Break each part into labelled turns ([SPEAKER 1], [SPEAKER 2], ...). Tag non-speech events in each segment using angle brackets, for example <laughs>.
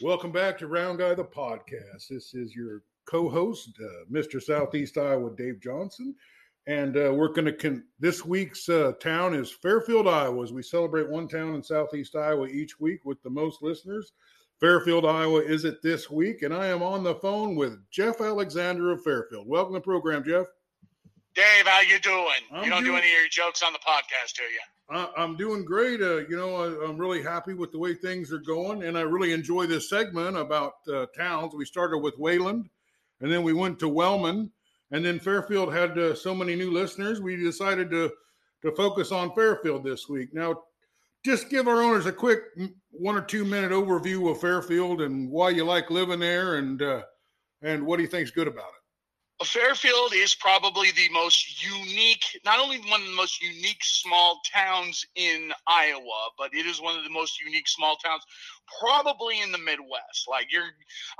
[SPEAKER 1] Welcome back to Round Guy the podcast. This is your co-host, uh, Mr. Southeast Iowa, Dave Johnson, and uh, we're going to. Con- this week's uh, town is Fairfield, Iowa. As we celebrate one town in Southeast Iowa each week with the most listeners. Fairfield, Iowa is it this week, and I am on the phone with Jeff Alexander of Fairfield. Welcome to the program, Jeff.
[SPEAKER 2] Dave, how you doing?
[SPEAKER 1] I'm
[SPEAKER 2] you don't
[SPEAKER 1] doing-
[SPEAKER 2] do any of your jokes on the podcast, do you?
[SPEAKER 1] I- I'm doing great. Uh, you know, I, I'm really happy with the way things are going, and I really enjoy this segment about uh, towns. We started with Wayland, and then we went to Wellman, and then Fairfield had uh, so many new listeners. We decided to to focus on Fairfield this week. Now, just give our owners a quick one or two minute overview of Fairfield and why you like living there, and uh, and what do you think's good about it.
[SPEAKER 2] Fairfield is probably the most unique, not only one of the most unique small towns in Iowa, but it is one of the most unique small towns probably in the Midwest. Like you're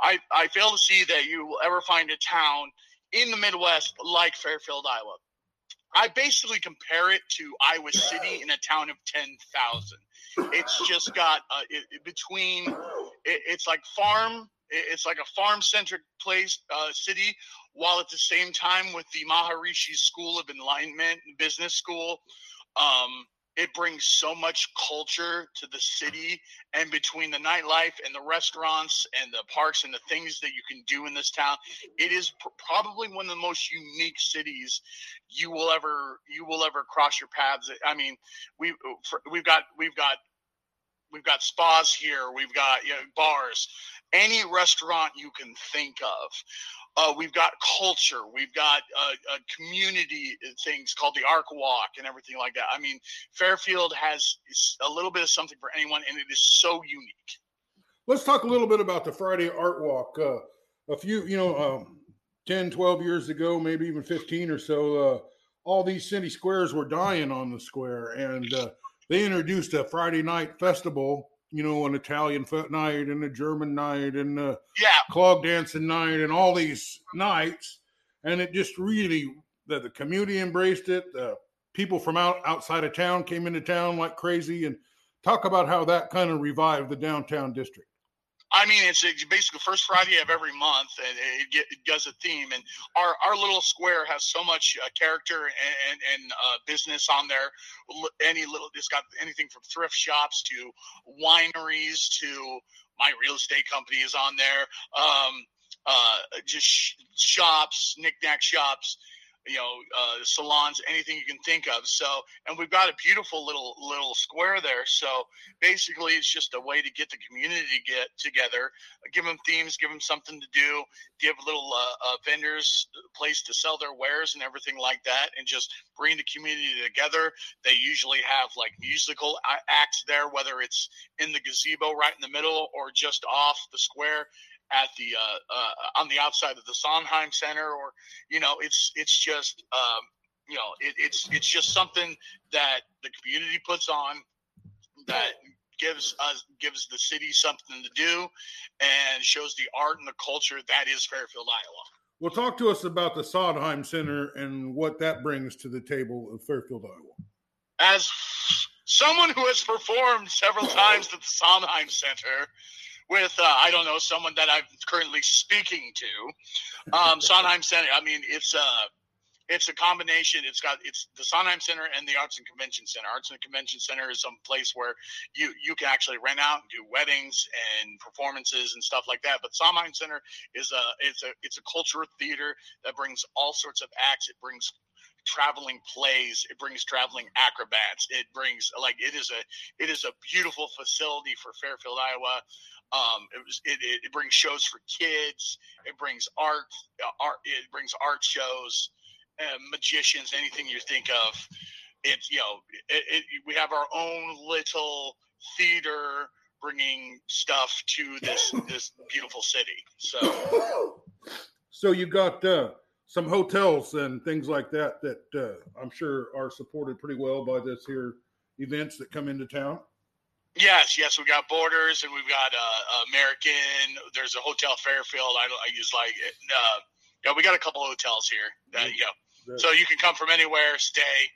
[SPEAKER 2] I I fail to see that you will ever find a town in the Midwest like Fairfield, Iowa. I basically compare it to Iowa City in a town of 10,000. It's just got uh, it, between it, it's like farm it's like a farm centric place uh, city while at the same time with the maharishi school of enlightenment business school um, it brings so much culture to the city and between the nightlife and the restaurants and the parks and the things that you can do in this town. It is pr- probably one of the most unique cities you will ever you will ever cross your paths. I mean we for- we've got we've got we've got spas here we've got you know, bars any restaurant you can think of uh, we've got culture we've got uh, uh, community things called the art walk and everything like that i mean fairfield has a little bit of something for anyone and it is so unique
[SPEAKER 1] Let's talk a little bit about the Friday Art Walk. Uh, a few, you know, um, 10, 12 years ago, maybe even 15 or so, uh, all these city squares were dying on the square. And uh, they introduced a Friday night festival, you know, an Italian foot night and a German night and a
[SPEAKER 2] yeah
[SPEAKER 1] clog dancing night and all these nights. And it just really, the, the community embraced it. The people from out outside of town came into town like crazy. And talk about how that kind of revived the downtown district.
[SPEAKER 2] I mean, it's basically first Friday of every month, and it, get, it does a theme. And our, our little square has so much uh, character and and, and uh, business on there. Any little, it's got anything from thrift shops to wineries to my real estate company is on there. Um, uh, just sh- shops, knickknack shops, you know, uh, salons, anything you can think of. So, and we've got a beautiful little little square there. So basically, it's just a way to get the community to get together, give them themes, give them something to do, give little uh, uh, vendors a place to sell their wares and everything like that, and just bring the community together. They usually have like musical acts there, whether it's in the gazebo right in the middle or just off the square at the uh, uh, on the outside of the Sondheim Center, or you know, it's it's just um, you know, it, it's it's just something that the community puts on that gives us gives the city something to do and shows the art and the culture that is Fairfield, Iowa.
[SPEAKER 1] Well, talk to us about the Sondheim Center and what that brings to the table of Fairfield, Iowa.
[SPEAKER 2] As someone who has performed several times at the Sondheim Center with uh, I don't know someone that I'm currently speaking to, um, Sondheim Center. I mean, it's a it's a combination. It's got it's the Sondheim Center and the Arts and Convention Center. Arts and Convention Center is some place where you you can actually rent out and do weddings and performances and stuff like that. But Sondheim Center is a it's a it's a cultural theater that brings all sorts of acts. It brings traveling plays it brings traveling acrobats it brings like it is a it is a beautiful facility for fairfield iowa um it was it, it, it brings shows for kids it brings art uh, art it brings art shows uh, magicians anything you think of it's you know it, it, we have our own little theater bringing stuff to this <laughs> this beautiful city so
[SPEAKER 1] So you got uh, some hotels and things like that that uh, I'm sure are supported pretty well by this here events that come into town.
[SPEAKER 2] Yes, yes, we got Borders and we've got uh, AmericInn. There's a hotel Fairfield. I. I use like it. Uh, yeah, we got a couple of hotels here. That, yeah,
[SPEAKER 1] That-
[SPEAKER 2] so you can come from anywhere, stay.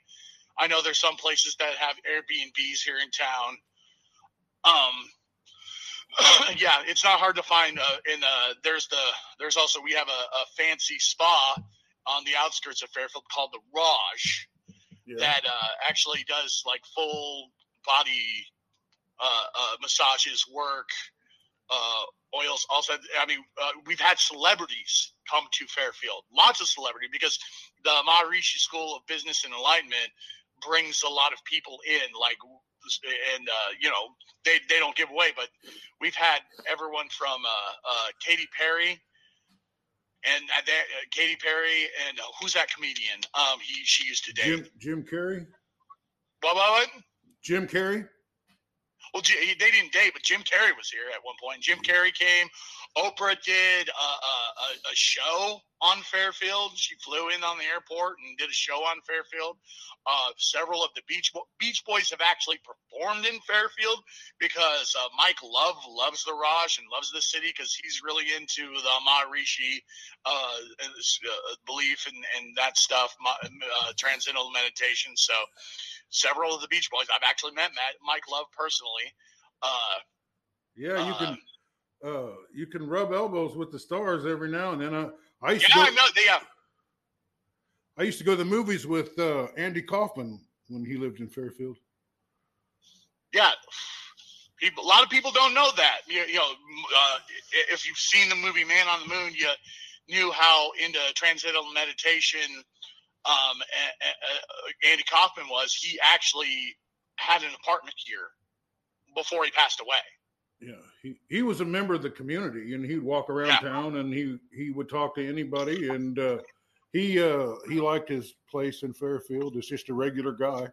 [SPEAKER 2] I know there's some places that have Airbnbs here in town. Um, <clears throat> yeah, it's not hard to find. Uh, in uh, there's the there's also we have a, a, fancy spa on the outskirts of Fairfield called the Raj yeah. that uh, actually does like full body massages, work, uh, oils. Also, I mean, we've had celebrities come to Fairfield, lots of celebrity because the Maharishi School of Business and Enlightenment brings a lot of people in, like and uh, you know they, they don't give away, but we've had everyone from uh, uh, Katy Perry and uh, uh, Katy Perry and uh, who's that comedian? Um, he she used to date
[SPEAKER 1] Jim Jim Carrey.
[SPEAKER 2] What what? what?
[SPEAKER 1] Jim Carrey.
[SPEAKER 2] Well, they didn't date, but Jim Carrey was here at one point. Jim Carrey came. Oprah did a, a, a, show on Fairfield. She flew in on the airport and did a show on Fairfield. Uh, several of the Beach Bo- Beach Boys have actually performed in Fairfield because uh, Mike Love loves the Raj and loves the city because he's really into the Maharishi uh, uh, belief and, and that stuff, uh, transcendental meditation. So several of the Beach Boys. I've actually met Matt, Mike Love personally. Uh,
[SPEAKER 1] yeah, you can uh, uh, you can rub elbows with the stars every now and then. I, I
[SPEAKER 2] used yeah, to go, I know. Yeah.
[SPEAKER 1] I used to go to the movies with uh, Andy Kaufman when he lived in Fairfield.
[SPEAKER 2] Yeah, people. A lot of people don't know that. You, you know, uh, if you've seen the movie Man on the Moon, you knew how into transcendental meditation um, Andy Kaufman was, he actually had an apartment here before he passed away.
[SPEAKER 1] Yeah, he, he was a member of the community, and he'd walk around yeah. town, and he he would talk to anybody, and uh, he uh, he liked his place in Fairfield. It's just a regular guy.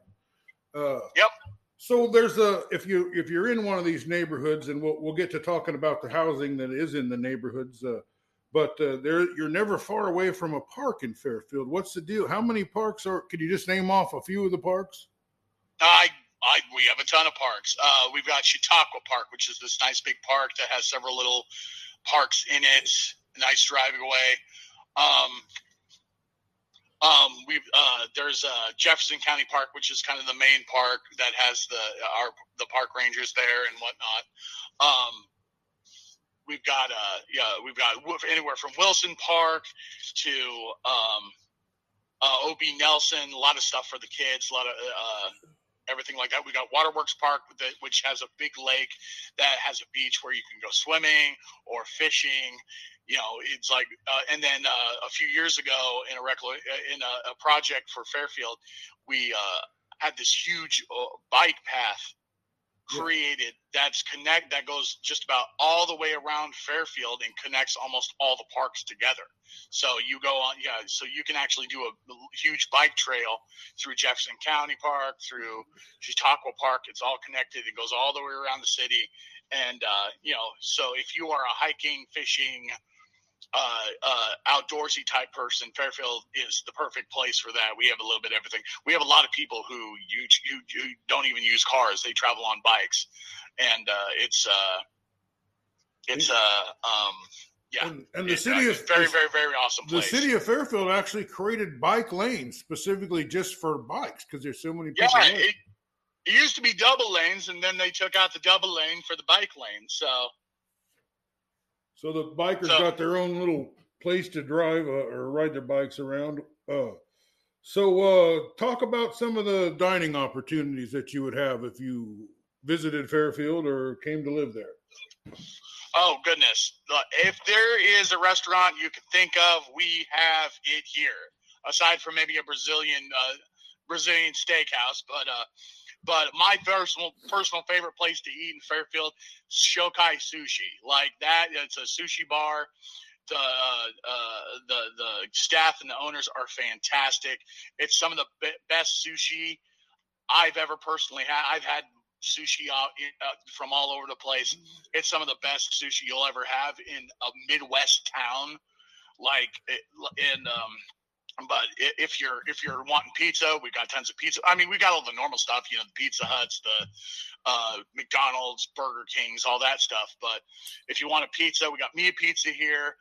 [SPEAKER 2] Uh, yep.
[SPEAKER 1] So there's a if you if you're in one of these neighborhoods, and we'll we'll get to talking about the housing that is in the neighborhoods. Uh, but uh, there you're never far away from a park in Fairfield. What's the deal? How many parks are? Could you just name off a few of the parks?
[SPEAKER 2] I, I we have a ton of parks. Uh, we've got Chautauqua Park, which is this nice big park that has several little parks in it. Nice driving away. Um, um, we uh, there's uh, Jefferson County Park, which is kind of the main park that has the our the park rangers there and whatnot. Um, we've got uh yeah we've got anywhere from Wilson Park to um, uh, OB Nelson, a lot of stuff for the kids, a lot of uh, everything like that. We got Waterworks Park, which has a big lake that has a beach where you can go swimming or fishing. You know, it's like, uh, and then uh, a few years ago in a in a, a project for Fairfield, we uh, had this huge uh, bike path created that's connect that goes just about all the way around Fairfield and connects almost all the parks together. So you go on, yeah. So you can actually do a huge bike trail through Jefferson County Park, through Chautauqua Park. It's all connected. It goes all the way around the city, and uh, you know. So if you are a hiking, fishing, uh, uh, outdoorsy type person, Fairfield is the perfect place for that. We have a little bit of everything. We have a lot of people who you, you, you don't even use cars; they travel on bikes, and uh, it's uh, it's uh, um, yeah,
[SPEAKER 1] and, and the city
[SPEAKER 2] uh,
[SPEAKER 1] of
[SPEAKER 2] very, very, very awesome.
[SPEAKER 1] Place. The city of Fairfield actually created bike lanes specifically just for bikes because there's so many people.
[SPEAKER 2] Yeah, it, it, used to be double lanes, and then they took out the double lane for the bike lane. So
[SPEAKER 1] so the bikers so, got their own little place to drive uh, or ride their bikes around. Uh, so uh, talk about some of the dining opportunities that you would have if you visited Fairfield or came to live there.
[SPEAKER 2] Oh goodness! If there is a restaurant you can think of, we have it here. Aside from maybe a Brazilian uh, Brazilian steakhouse, but uh, but my personal personal favorite place to eat in Fairfield, Shokai Sushi. Like that, it's a sushi bar. The uh, uh, the the staff and the owners are fantastic. It's some of the be- best sushi I've ever personally had. I've had sushi out uh, from all over the place. It's some of the best sushi you'll ever have in a Midwest town. Like, in um, but if you're if you're wanting pizza, we got tons of pizza. I mean, we got all the normal stuff, you know, the Pizza Huts, the uh, McDonald's, Burger Kings, all that stuff. But if you want a pizza, we got me a pizza here.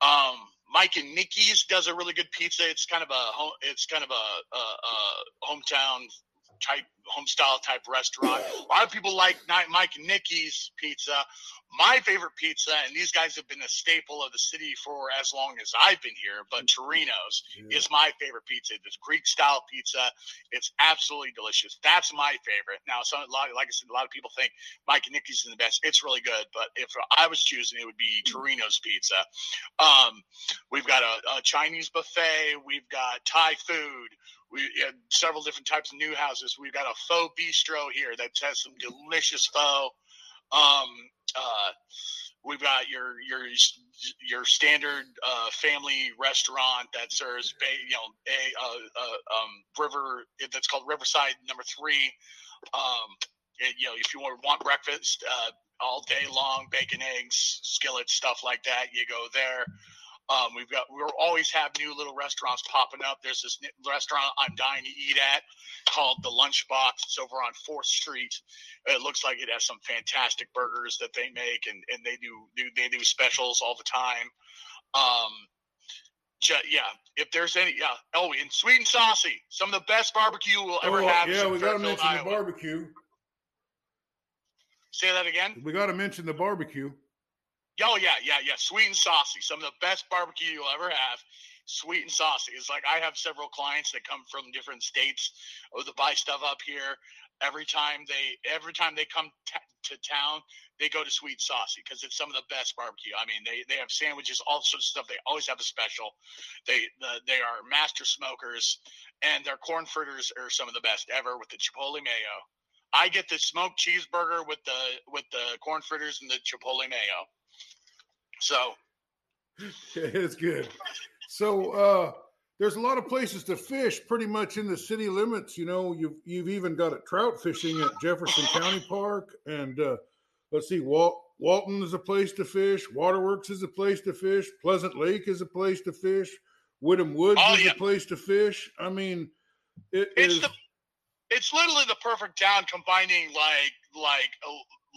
[SPEAKER 2] Um, Mike and Nikki's does a really good pizza. It's kind of a it's kind of a, a, a hometown type home style type restaurant. A lot of people like Mike and Nikki's pizza. My favorite pizza, and these guys have been a staple of the city for as long as I've been here, but Torino's yeah. is my favorite pizza. It's Greek style pizza. It's absolutely delicious. That's my favorite. Now, some like I said, a lot of people think Mike and Nikki's is the best. It's really good, but if I was choosing, it would be mm. Torino's pizza. Um, we've got a, a Chinese buffet. We've got Thai food. We have several different types of new houses. We've got a pho bistro here that has some delicious pho. Um, uh, we've got your your your standard uh, family restaurant that serves you know a uh, uh, um, river that's called Riverside Number Three. Um, it, you know, if you want, want breakfast uh, all day long, bacon, eggs, skillets, stuff like that, you go there. Um, we've got we'll always have new little restaurants popping up. There's this restaurant I'm dying to eat at called the Lunchbox. It's over on Fourth Street. It looks like it has some fantastic burgers that they make, and, and they do, do they do specials all the time. Um, yeah, if there's any, yeah. Oh, and sweet and saucy, some of the best barbecue we'll ever oh, have.
[SPEAKER 1] Yeah, we got to mention Iowa. the barbecue.
[SPEAKER 2] Say that again.
[SPEAKER 1] We got to mention the barbecue.
[SPEAKER 2] Oh yeah, yeah, yeah. Sweet and saucy. Some of the best barbecue you'll ever have. Sweet and saucy. It's like I have several clients that come from different states or to buy stuff up here. Every time they every time they come t- to town, they go to Sweet and Saucy because it's some of the best barbecue. I mean, they they have sandwiches, all sorts of stuff. They always have a special. They the, they are master smokers, and their corn fritters are some of the best ever with the chipotle mayo. I get the smoked cheeseburger with the with the corn fritters and the chipotle mayo. So <laughs>
[SPEAKER 1] it's good. So uh, there's a lot of places to fish, pretty much in the city limits. You know, you've you've even got a trout fishing at Jefferson County Park, and uh, let's see, Walt, Walton is a place to fish. Waterworks is a place to fish. Pleasant Lake is a place to fish. Whitham Woods oh, is yeah. a place to fish. I mean, it
[SPEAKER 2] it's
[SPEAKER 1] is,
[SPEAKER 2] the it's literally the perfect town combining like like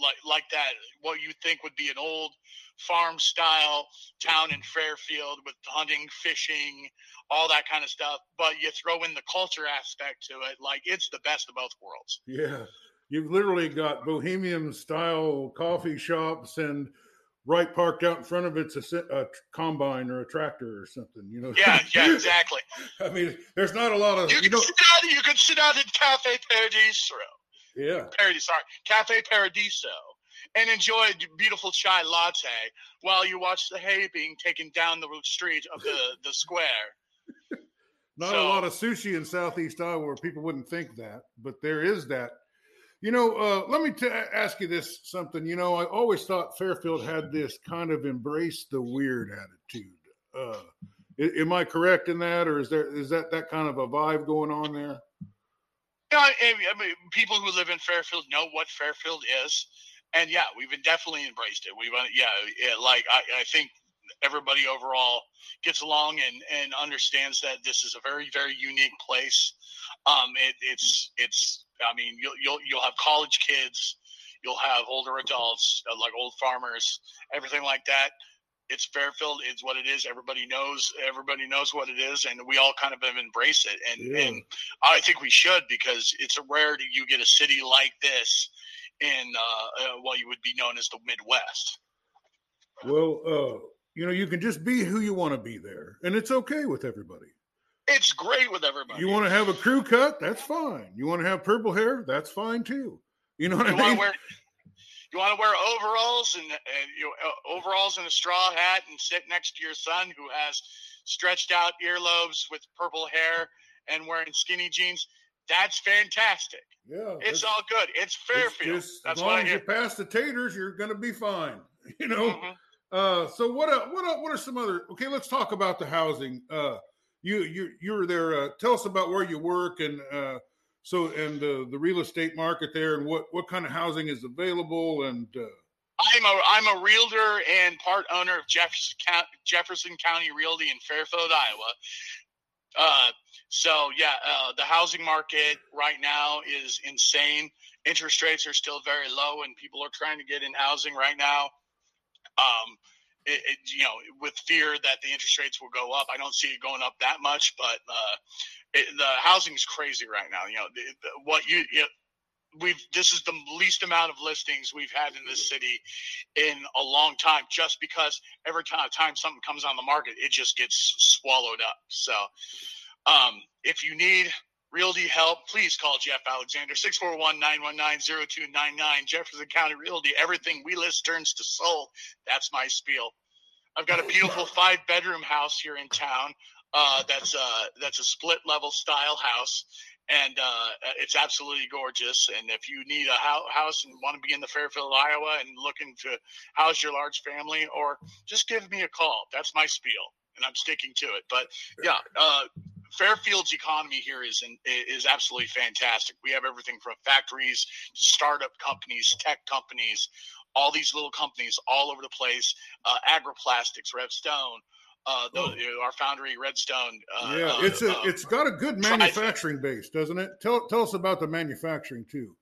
[SPEAKER 2] like like that what you think would be an old farm style town in Fairfield with hunting, fishing, all that kind of stuff. But you throw in the culture aspect to it, like it's the best of both worlds.
[SPEAKER 1] Yeah. You've literally got bohemian style coffee shops and right parked out in front of it's a, a, combine or a tractor or something, you know.
[SPEAKER 2] Yeah, yeah, <laughs> exactly.
[SPEAKER 1] I mean, there's not a lot of
[SPEAKER 2] you, you can, sit out, you can sit out at Cafe Paradiso.
[SPEAKER 1] Yeah,
[SPEAKER 2] Paradiso, sorry, Cafe Paradiso, and enjoy a beautiful chai latte while you watch the hay being taken down the street of the, <laughs> the square.
[SPEAKER 1] Not so, a lot of sushi in Southeast Iowa where people wouldn't think that, but there is that. You know, uh, let me t- ask you this something. You know, I always thought Fairfield had this kind of embrace the weird attitude. Uh, am I correct in that, or is there is that that kind of a vibe going on there?
[SPEAKER 2] Yeah, I mean, people who live in Fairfield know what Fairfield is and yeah, we've definitely embraced it. We've uh, yeah, yeah like I, I think everybody overall gets along and, and understands that this is a very very unique place. Um, it, it's it's I mean you'll you'll you'll have college kids, you'll have older adults uh, like old farmers, everything like that. It's Fairfield. It's what it is. Everybody knows. Everybody knows what it is, and we all kind of embrace it. And yeah. and I think we should because it's a rarity you get a city like this in uh, uh, what you would be known as the Midwest.
[SPEAKER 1] Well, uh, you know, you can just be who you want to be there, and it's okay with everybody.
[SPEAKER 2] It's great with everybody.
[SPEAKER 1] You want to have a crew cut? That's fine. You want to have purple hair? That's fine too. You know what you I mean?
[SPEAKER 2] Wear, you want to wear overalls and, and you know, overalls and a straw hat and sit next to your son who has stretched out earlobes with purple hair and wearing skinny jeans. That's fantastic.
[SPEAKER 1] Yeah,
[SPEAKER 2] it's all good. It's Fairfield. It's just, That's
[SPEAKER 1] as long as you pass the taters, you're going to be fine. <laughs> You know. Mm-hmm. Uh, so what? Uh, what? Uh, what are some other? Okay, let's talk about the housing. Uh, you you you're there. Uh, tell us about where you work and uh, so and uh, the real estate market there and what what kind of housing is available and. Uh,
[SPEAKER 2] I'm a I'm a realtor and part owner of Jefferson County, Jefferson County Realty in Fairfield, Iowa. Uh, so yeah, uh, the housing market right now is insane. Interest rates are still very low, and people are trying to get in housing right now. Um, it, it, you know, with fear that the interest rates will go up. I don't see it going up that much, but uh, it, the housing is crazy right now. You know, the, the, what you, you we've this is the least amount of listings we've had in this city in a long time just because every time, time something comes on the market it just gets swallowed up so um, if you need realty help please call jeff alexander 641-919-0299 jefferson county realty everything we list turns to sold that's my spiel i've got a beautiful <laughs> five bedroom house here in town uh, that's a that's a split level style house and uh, it's absolutely gorgeous. And if you need a house and want to be in the Fairfield, Iowa, and looking to house your large family, or just give me a call. That's my spiel, and I'm sticking to it. But yeah, uh, Fairfield's economy here is in, is absolutely fantastic. We have everything from factories to startup companies, tech companies, all these little companies all over the place. Uh, Agri-Plastics, Revstone uh, the, oh. our foundry Redstone.
[SPEAKER 1] Uh, yeah, uh, it's a uh, it's got a good manufacturing base, doesn't it? Tell tell us about the manufacturing too.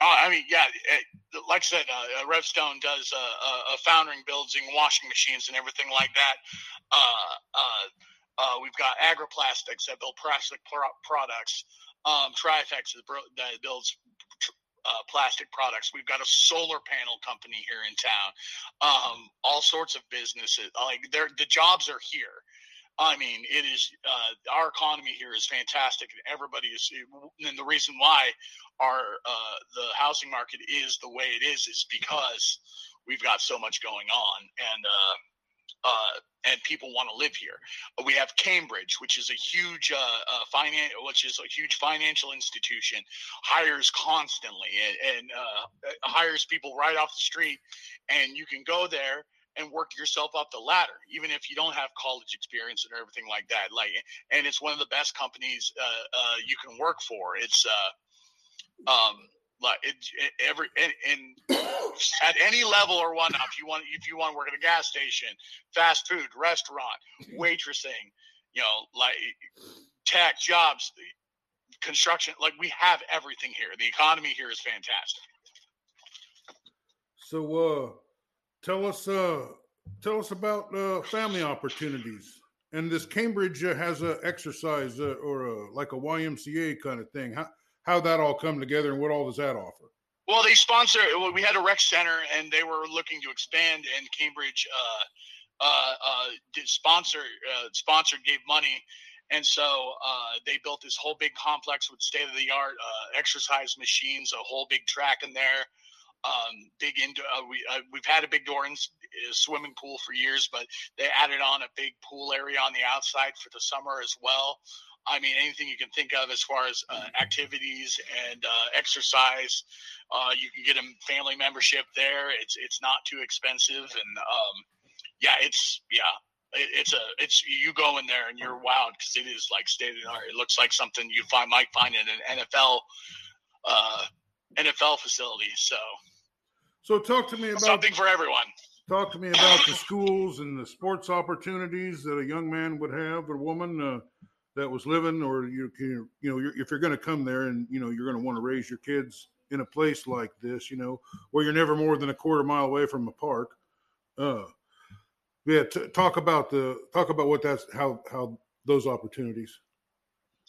[SPEAKER 2] Uh, I mean, yeah, it, like I said, uh, Redstone does uh, foundering, building washing machines and everything like that. We've got Agri-Plastics that build plastic products. Um, Trifex that builds uh, plastic products. We've got a solar panel company here in town. Um, all sorts of businesses. Like the jobs are here. I mean, it is uh, our economy here is fantastic, and everybody is. And the reason why our uh, the housing market is the way it is is because we've got so much going on, and uh, uh, and people want to live here. We have Cambridge, which is a huge uh, uh, finance, which is a huge financial institution, hires constantly and, and uh, hires people right off the street, and you can go there and work yourself up the ladder, even if you don't have college experience and everything like that. Like, and it's one of the best companies uh, uh, you can work for. It's uh, um, like it, it, every and, at any level or whatnot. If you want, if you want to work at a gas station, fast food, restaurant, waitressing, you know, like tech jobs, construction, like we have everything here. The economy here is fantastic.
[SPEAKER 1] So, uh, tell us, uh, tell us about uh, family opportunities. And this Cambridge uh, has a exercise uh, or a, like a YMCA kind of thing. How how that all come together and what all does that offer?
[SPEAKER 2] Well, they sponsor. We had a rec center, and they were looking to expand. And Cambridge uh, uh, uh, did sponsor uh, sponsored gave money, and so uh, they built this whole big complex with state of the art uh, exercise machines, a whole big track in there. Um, big indoor. we we've had a big door in, swimming pool for years, but they added on a big pool area on the outside for the summer as well. I mean, anything you can think of as far as uh, activities and uh, exercise. Uh, you can get a family membership there. It's it's not too expensive, and um, yeah, it's yeah, it, it's a it's you go in there and you're wowed because it is like state of the art. It looks like something you find might find in an NFL uh, NFL facility. So,
[SPEAKER 1] so talk to me about
[SPEAKER 2] something for everyone.
[SPEAKER 1] Talk to me about the schools and the sports opportunities that a young man would have, or woman. That was living, or you can, you know, you're, if you're going to come there and you know you're going to want to raise your kids in a place like this, you know, where you're never more than a quarter mile away from a park. Uh, yeah, t- talk about the talk about what that's how how those opportunities.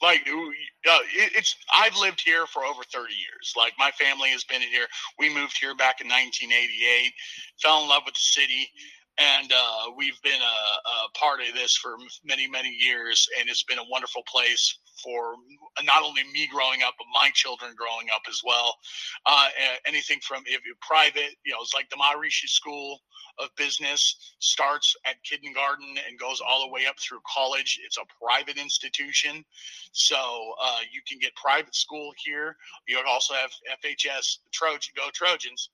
[SPEAKER 2] Like uh, it's, I've lived here for over 30 years. Like my family has been here. We moved here back in 1988. Fell in love with the city and uh, we've been a, a, part of this for many many years and it's been a wonderful place for not only me growing up but my children growing up as well. Uh, anything from if you're private you know it's like the maharishi school of business starts at kindergarten and goes all the way up through college. It's a private institution. So uh, you can get private school here. You also have fhs trojan go trojans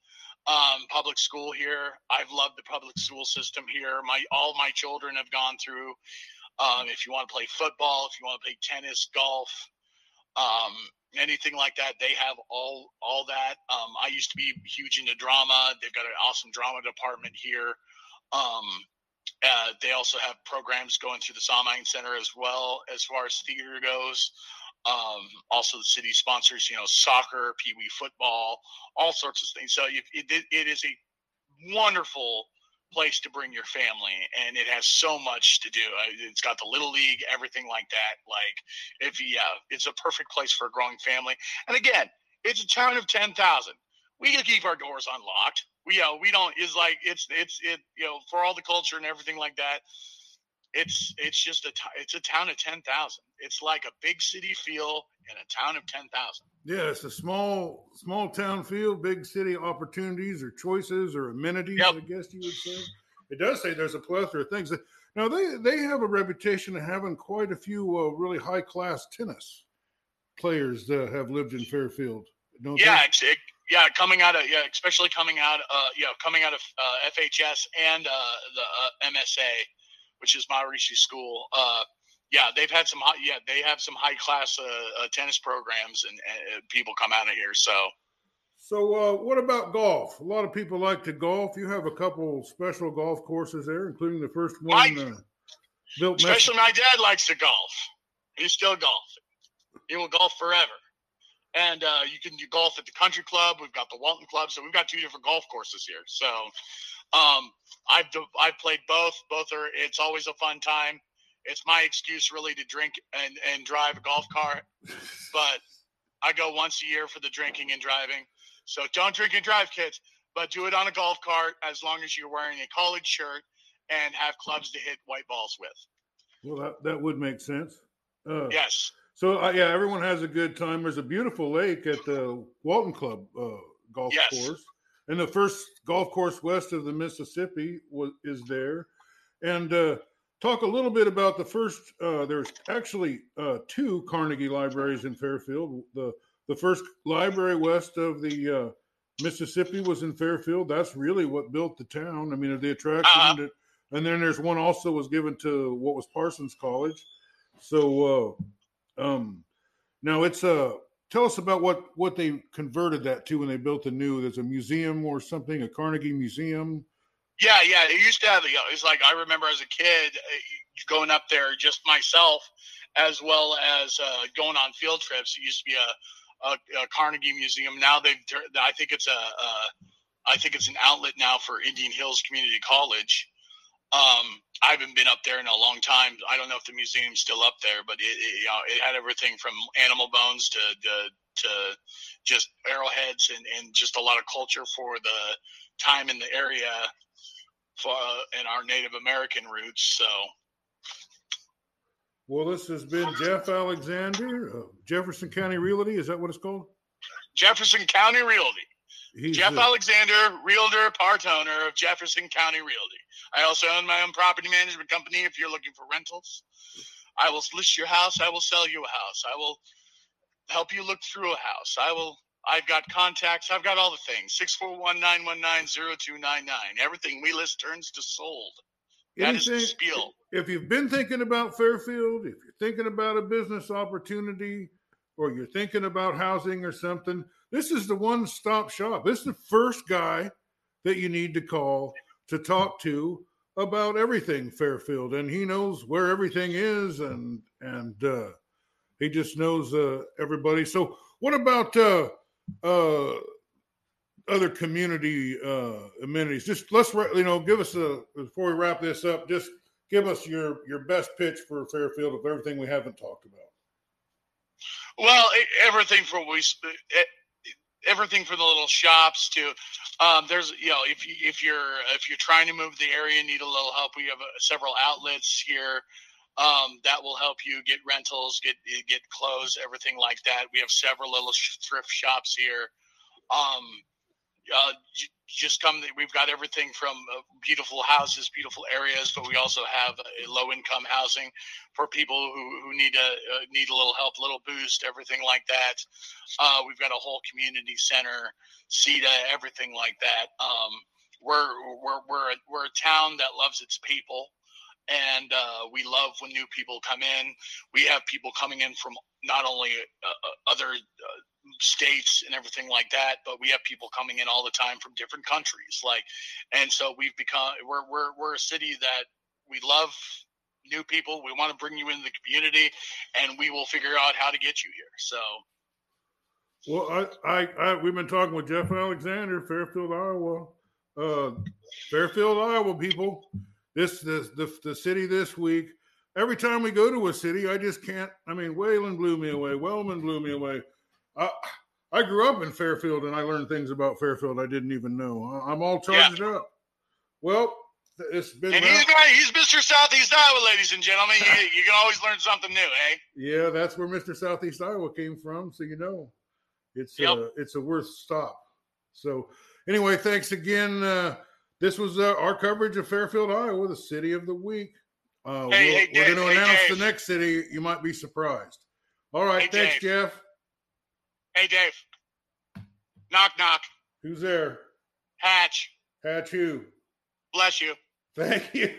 [SPEAKER 2] um, public school here. I've loved the public school system here. My all my children have gone through. Um, if you want to play football, if you want to play tennis, golf, um, anything like that, they have all all that. Um, I used to be huge into drama. They've got an awesome drama department here. Um, uh, they also have programs going through the Sondheim Center as well as far as theater goes. Um, also, the city sponsors, you know, soccer, pee wee football, all sorts of things. So it, it, it is a wonderful place to bring your family and it has so much to do. Uh, it's got the little league everything like that. Like if yeah it's a perfect place for a growing family. And again it's a town of 10,000 we keep our doors unlocked. We you know we don't is like it's it's it you know for all the culture and everything like that it's it's just a t- it's a town of 10,000 it's like a big city feel in a town of 10,000
[SPEAKER 1] yeah it's a small small town feel big city opportunities or choices or amenities yep. i guess you would say. It does say there's a plethora of things. That, now they they have a reputation of having quite a few uh, really high class tennis players that have lived in fairfield
[SPEAKER 2] yeah it, yeah coming out of yeah especially coming out uh yeah coming out of uh, fhs and uh the uh, msa which is Maharishi School. Uh, yeah, they've had some high, yeah, they have some high class uh, uh, tennis programs and, and, people come out of here. So,
[SPEAKER 1] so uh, what about golf? A lot of people like to golf. You have a couple special golf courses there, including the first one my, uh,
[SPEAKER 2] built. Especially my dad likes to golf. He's still golfing. He will golf forever. And uh, you can do golf at the country club. We've got the Walton Club, so we've got two different golf courses here. So um, I've I've played both. Both are. It's always a fun time. It's my excuse really to drink and and drive a golf cart, but I go once a year for the drinking and driving. So don't drink and drive, kids, but do it on a golf cart as long as you're wearing a college shirt and have clubs to hit white balls with.
[SPEAKER 1] Well, that, that would make sense.
[SPEAKER 2] Uh, yes.
[SPEAKER 1] So uh, yeah, everyone has a good time. There's a beautiful lake at the Walton Club uh, golf yes. course and the first golf course west of the Mississippi was, is there. And uh, talk a little bit about the first. Uh, there's actually uh, two Carnegie libraries in Fairfield. The the first library west of the uh, Mississippi was in Fairfield. That's really what built the town. I mean, the attraction. Uh-huh. and then there's one also was given to what was Parsons College. So uh, um, now it's a tell us about what what they converted that to when they built the new. There's a museum or something, a Carnegie Museum.
[SPEAKER 2] Yeah, yeah. It used to have. You know, it's like I remember as a kid uh, going up there, just myself, as well as uh, going on field trips. It used to be a, a, a Carnegie Museum. Now they've. I think it's a, a. I think it's an outlet now for Indian Hills Community College. Um, I haven't been up there in a long time. I don't know if the museum's still up there, but it, it you know it had everything from animal bones to to, to just arrowheads and, and just a lot of culture for the time in the area for uh, and our Native American roots. So.
[SPEAKER 1] Well, this has been Jeff Alexander, Jefferson County Realty. Is that what it's called?
[SPEAKER 2] Jefferson County Realty. He's Jeff a- Alexander, realtor, part owner of Jefferson County Realty. I also own my own property management company if you're looking for rentals. I will list your house. I will sell you a house. I will help you look through a house. I will. I've got contacts. I've got all the things. 641-919-0299. Everything we list turns to sold. That Anything, is the spiel.
[SPEAKER 1] If you've been thinking about Fairfield, if you're thinking about a business opportunity, or you're thinking about housing or something, this is the one-stop shop. This is the first guy that you need to call to talk to about everything Fairfield, and he knows where everything is, and and uh, he just knows uh, everybody. So, what about uh, uh, other community uh, amenities? Just let's you know give us a before we wrap this up. Just give us your your best pitch for Fairfield of everything we haven't talked about.
[SPEAKER 2] Well, everything from we everything from the little shops to um, there's you know if you if you're if you're trying to move the area need a little help we have uh, several outlets here um, that will help you get rentals get get clothes everything like that. We have several little thrift shops here. Um, uh, just come. We've got everything from uh, beautiful houses, beautiful areas, but we also have low income housing for people who, who need a uh, need a little help, a little boost, everything like that. Uh, we've got a whole community center, CETA, everything like that. Um, we're we're we're a, we're a town that loves its people and uh, we love when new people come in. We have people coming in from not only uh, uh other states and everything like that, but we have people coming in all the time from different countries. Like, and so we've become we're we're we're a city that we love new people. We want to bring you into the community, and we will figure out how to get you here. So.
[SPEAKER 1] Well, I, I, I we've been talking with Jeff Alexander, Fairfield, Iowa. Uh, Fairfield, Iowa, people. This, this the the city this week. Every time we go to a city, I just can't. I mean, Wayland blew me away. Wellman blew me away. I, I grew up in Fairfield, and I learned things about Fairfield I didn't even know. I'm all charged yeah. up. Well, it's been.
[SPEAKER 2] And he's right. He's Mr. Southeast Iowa, ladies and gentlemen. <laughs> You, you, can always learn something new, eh?
[SPEAKER 1] Yeah, that's where Mr. Southeast Iowa came from. So you know, it's yep. a, it's a worth stop. So anyway, thanks again. Uh, this was uh, our coverage of Fairfield, Iowa, the city of the week. Uh, hey, we we are going to announce Dave. the next city. You might be surprised. All right, hey, thanks, Dave. Jeff.
[SPEAKER 2] Hey, Dave. Knock, knock.
[SPEAKER 1] Who's there?
[SPEAKER 2] Hatch.
[SPEAKER 1] Hatch who?
[SPEAKER 2] Bless you.
[SPEAKER 1] Thank you.